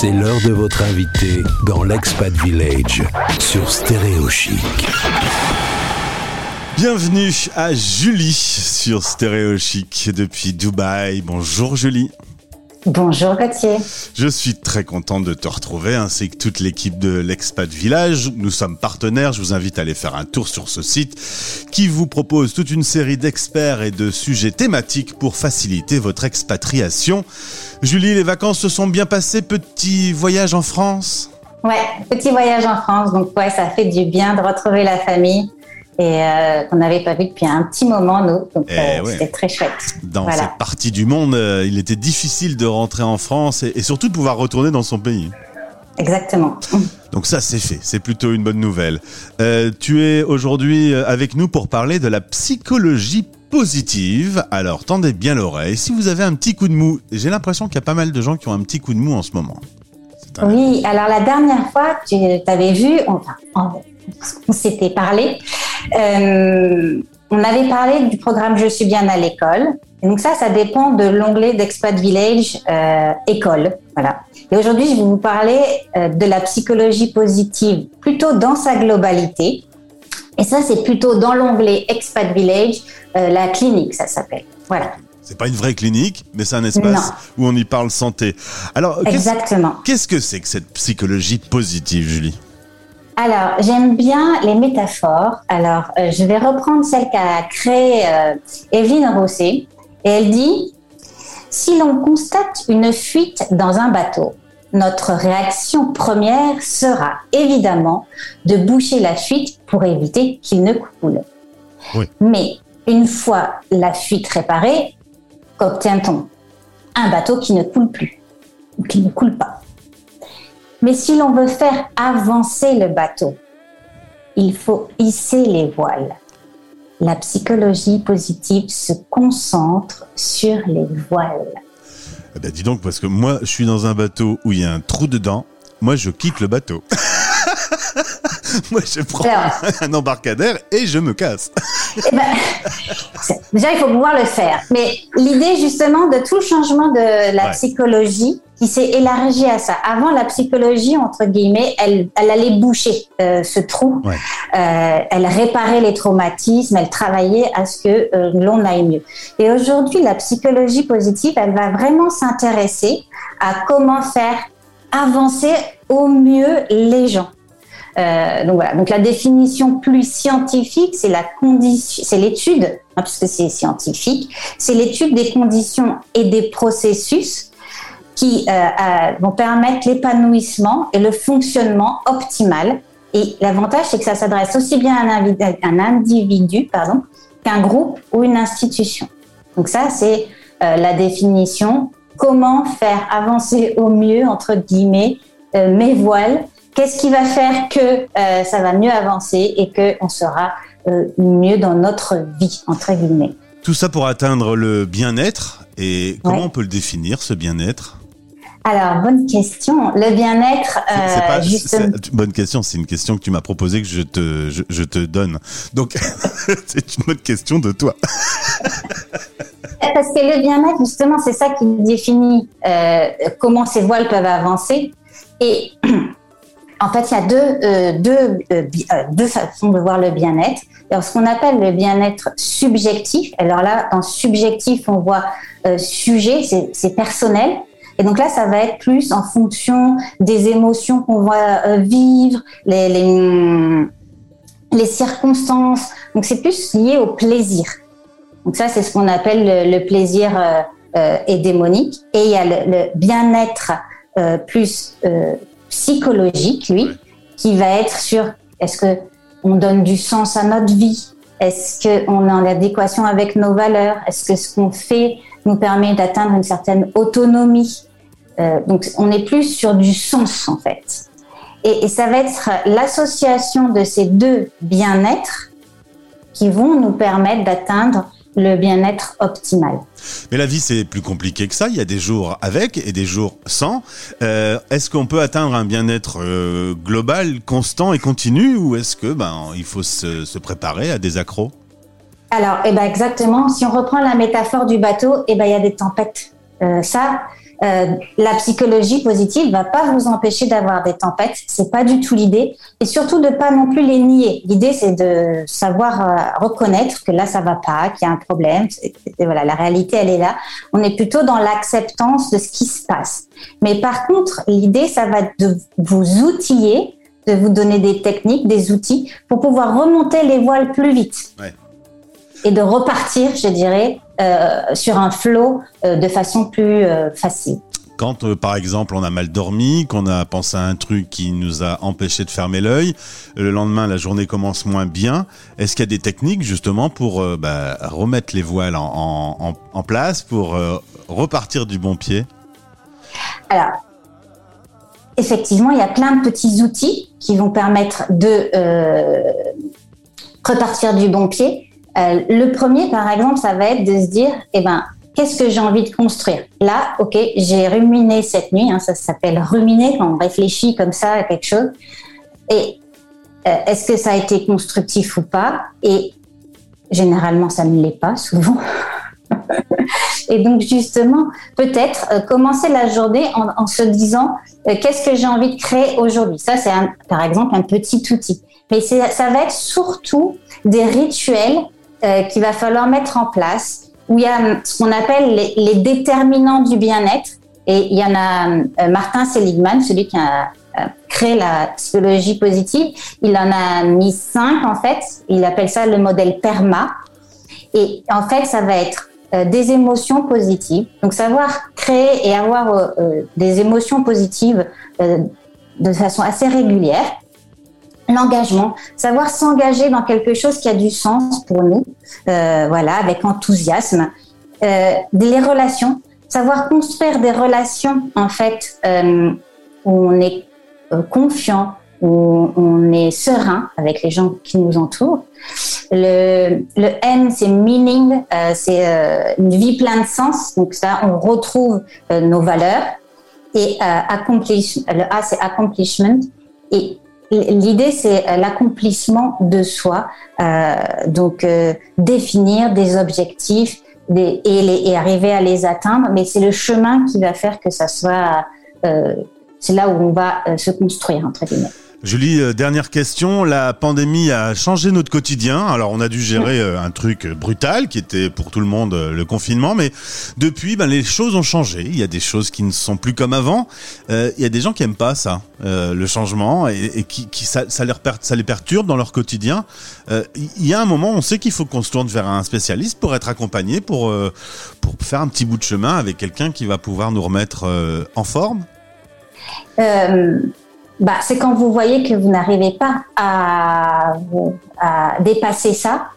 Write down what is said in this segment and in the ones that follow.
C'est l'heure de votre invité dans l'Expat Village sur Stéréo Chic. Bienvenue à Julie sur Stéréo Chic depuis Dubaï. Bonjour Julie. Bonjour Gauthier. Je suis très content de te retrouver ainsi que toute l'équipe de l'Expat Village. Nous sommes partenaires, je vous invite à aller faire un tour sur ce site qui vous propose toute une série d'experts et de sujets thématiques pour faciliter votre expatriation. Julie, les vacances se sont bien passées, petit voyage en France? Ouais, petit voyage en France, donc ouais, ça fait du bien de retrouver la famille et euh, qu'on n'avait pas vu depuis un petit moment, nous. Donc, Eh euh, ouais. c'était très chouette. Dans Voilà. cette partie du monde, euh, il était difficile de rentrer en France et, et surtout de pouvoir retourner dans son pays. Exactement. Donc ça, c'est fait. C'est plutôt une bonne nouvelle. Euh, tu es aujourd'hui avec nous pour parler de la psychologie positive. Alors, tendez bien l'oreille. Si vous avez un petit coup de mou, j'ai l'impression qu'il y a pas mal de gens qui ont un petit coup de mou en ce moment. Oui, alors la dernière fois, tu avais vu, enfin, on, on s'était parlé, euh, on avait parlé du programme Je suis bien à l'école. Donc ça, ça dépend de l'onglet d'Expat Village euh, école. Voilà. Et aujourd'hui, je vais vous parler euh, de la psychologie positive plutôt dans sa globalité. Et ça, c'est plutôt dans l'onglet Expat Village, euh, la clinique, ça s'appelle. Voilà, C'est pas une vraie clinique, mais c'est un espace où on y parle santé. Alors, qu'est-ce exactement. qu'est-ce que c'est que cette psychologie positive, Julie? Alors, j'aime bien les métaphores. Alors, euh, je vais reprendre celle qu'a créée euh, Evelyne Rosset. Et elle dit, si l'on constate une fuite dans un bateau, notre réaction première sera évidemment de boucher la fuite pour éviter qu'il ne coule. Oui. Mais une fois la fuite réparée, qu'obtient-on? Un bateau qui ne coule plus ou qui ne coule pas. Mais si l'on veut faire avancer le bateau, il faut hisser les voiles. La psychologie positive se concentre sur les voiles. Eh ben, dis donc, parce que moi, je suis dans un bateau où il y a un trou dedans. Moi, je quitte le bateau. moi, je prends Alors. un embarcadère et je me casse. Eh ben, déjà, il faut pouvoir le faire. Mais l'idée, justement, de tout le changement de la Ouais. psychologie qui s'est élargi à ça. Avant, la psychologie, entre guillemets, elle, elle allait boucher euh, ce trou. Ouais. Euh, elle réparait les traumatismes, elle travaillait à ce que euh, l'on aille mieux. Et aujourd'hui, la psychologie positive, elle va vraiment s'intéresser à comment faire avancer au mieux les gens. Euh, donc voilà. Donc la définition plus scientifique, c'est la condition, c'est l'étude, hein, puisque c'est scientifique, c'est l'étude des conditions et des processus qui euh, euh, vont permettre l'épanouissement et le fonctionnement optimal. Et l'avantage, c'est que ça s'adresse aussi bien à un, un individu, pardon, qu'un groupe ou une institution. Donc ça, c'est euh, la définition. Comment faire avancer au mieux, entre guillemets, euh, mes voiles? Qu'est-ce qui va faire que ça va mieux avancer et que on sera mieux dans notre vie, entre guillemets? Tout ça pour atteindre le bien-être. Et comment Ouais. on peut le définir, ce bien-être? Alors, bonne question. Le bien-être, euh, pas- justement. Bonne question, c'est une question que tu m'as proposé que je te, je, je te donne. Donc, c'est une bonne question de toi. Parce que le bien-être, justement, c'est ça qui définit euh, comment ces voiles peuvent avancer. Et en fait, il y a deux, euh, deux, euh, deux façons de voir le bien-être. Alors, ce qu'on appelle le bien-être subjectif. Alors là, dans subjectif, on voit euh, sujet, c'est personnel. Et donc là, ça va être plus en fonction des émotions qu'on va euh, vivre, les, les, les circonstances. Donc c'est plus lié au plaisir. Donc ça, c'est ce qu'on appelle le, le plaisir euh, euh, hédémonique. Et il y a le, le bien-être euh, plus psychologique, lui, qui va être sur est-ce que on donne du sens à notre vie? Est-ce qu'on est en adéquation avec nos valeurs? Est-ce que ce qu'on fait nous permet d'atteindre une certaine autonomie? Euh, Donc, on est plus sur du sens, en fait. Et, et ça va être l'association de ces deux bien-être qui vont nous permettre d'atteindre le bien-être optimal. Mais la vie, c'est plus compliqué que ça. Il y a des jours avec et des jours sans. Euh, est-ce qu'on peut atteindre un bien-être euh, global, constant et continu, ou est-ce que ben il faut se, se préparer à des accros? Alors, eh ben exactement. Si on reprend la métaphore du bateau, eh ben il y a des tempêtes. Euh, ça, euh, la psychologie positive va pas vous empêcher d'avoir des tempêtes, c'est pas du tout l'idée, et surtout de pas non plus les nier. L'idée c'est de savoir euh, reconnaître que là ça va pas, qu'il y a un problème. Et voilà, la réalité elle est là. On est plutôt dans l'acceptance de ce qui se passe. Mais par contre, l'idée ça va de vous outiller, de vous donner des techniques, des outils pour pouvoir remonter les voiles plus vite. Ouais. Et de repartir, je dirais, euh, sur un flot euh, de façon plus euh, facile. Quand, par exemple, on a mal dormi, qu'on a pensé à un truc qui nous a empêché de fermer l'œil, le lendemain, la journée commence moins bien. Est-ce qu'il y a des techniques justement pour bah, remettre les voiles en, en, en place, pour repartir du bon pied? Alors, effectivement, il y a plein de petits outils qui vont permettre de repartir du bon pied. Euh, le premier, par exemple, ça va être de se dire, eh ben, qu'est-ce que j'ai envie de construire? Là, ok, j'ai ruminé cette nuit, hein, ça s'appelle ruminer quand on réfléchit comme ça à quelque chose. Et euh, est-ce que ça a été constructif ou pas? Et généralement, ça ne l'est pas souvent. Et donc justement, peut-être euh, commencer la journée en, se disant qu'est-ce que j'ai envie de créer aujourd'hui? Ça, c'est par exemple un petit outil. Mais ça va être surtout des rituels euh, qu'il va falloir mettre en place, où il y a ce qu'on appelle les, déterminants du bien-être. Et il y en a euh, Martin Seligman, celui qui a créé la psychologie positive, il en a mis cinq en fait. Il appelle ça le modèle PERMA. Et en fait, ça va être euh, des émotions positives. Donc savoir créer et avoir des émotions positives de façon assez régulière l'engagement, savoir s'engager dans quelque chose qui a du sens pour nous, euh, voilà, avec enthousiasme, euh, les relations, savoir construire des relations en fait euh, où on est euh, confiant, où on est serein avec les gens qui nous entourent. Le, le M, c'est meaning, euh, c'est euh, une vie pleine de sens. Donc ça, on retrouve nos valeurs. Et accomplish, le A, c'est accomplishment. Et L'idée, c'est euh, l'accomplissement de soi, euh, donc euh, définir des objectifs et, les, et, arriver à les atteindre, mais c'est le chemin qui va faire que ça soit, euh, c'est là où on va euh, se construire entre guillemets. Julie, euh, dernière question. La pandémie a changé notre quotidien. Alors, on a dû gérer euh, un truc brutal qui était pour tout le monde euh, le confinement, mais depuis, ben, les choses ont changé. Il y a des choses qui ne sont plus comme avant. il y a des gens qui aiment pas ça, le changement, et, qui, qui ça, ça, les ça, les perturbe dans leur quotidien. il y a un moment, on sait qu'il faut qu'on se tourne vers un spécialiste pour être accompagné, pour pour faire un petit bout de chemin avec quelqu'un qui va pouvoir nous remettre en forme. Bah, c'est quand vous voyez que vous n'arrivez pas à, à, dépasser ça,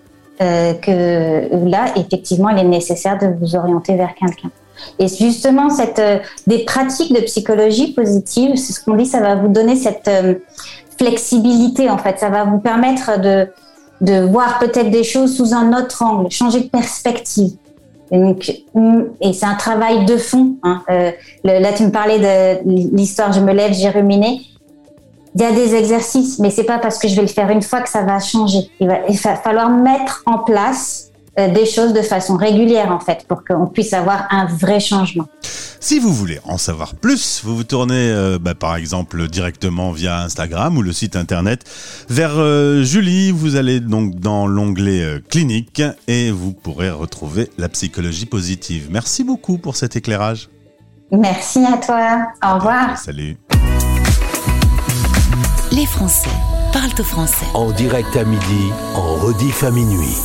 euh, que là, effectivement, il est nécessaire de vous orienter vers quelqu'un. Et justement, cette, euh, des pratiques de psychologie positive, c'est ce qu'on dit, ça va vous donner cette euh, flexibilité, en fait. Ça va vous permettre de, de voir peut-être des choses sous un autre angle, changer de perspective. Et, et c'est un travail de fond. Hein. Euh, là, tu me parlais de l'histoire, je me lève, j'ai ruminé il y a des exercices, mais c'est pas parce que je vais le faire une fois que ça va changer. Il va, il va falloir mettre en place euh, des choses de façon régulière en fait pour qu'on puisse avoir un vrai changement. Si vous voulez en savoir plus, vous vous tournez euh, bah, par exemple directement via Instagram ou le site internet vers euh, Julie. Vous allez donc dans l'onglet clinique et vous pourrez retrouver la psychologie positive. Merci beaucoup pour cet éclairage. Merci à toi. Au revoir. Salut. Les Français parlent au français. En direct à midi, en rediff à minuit.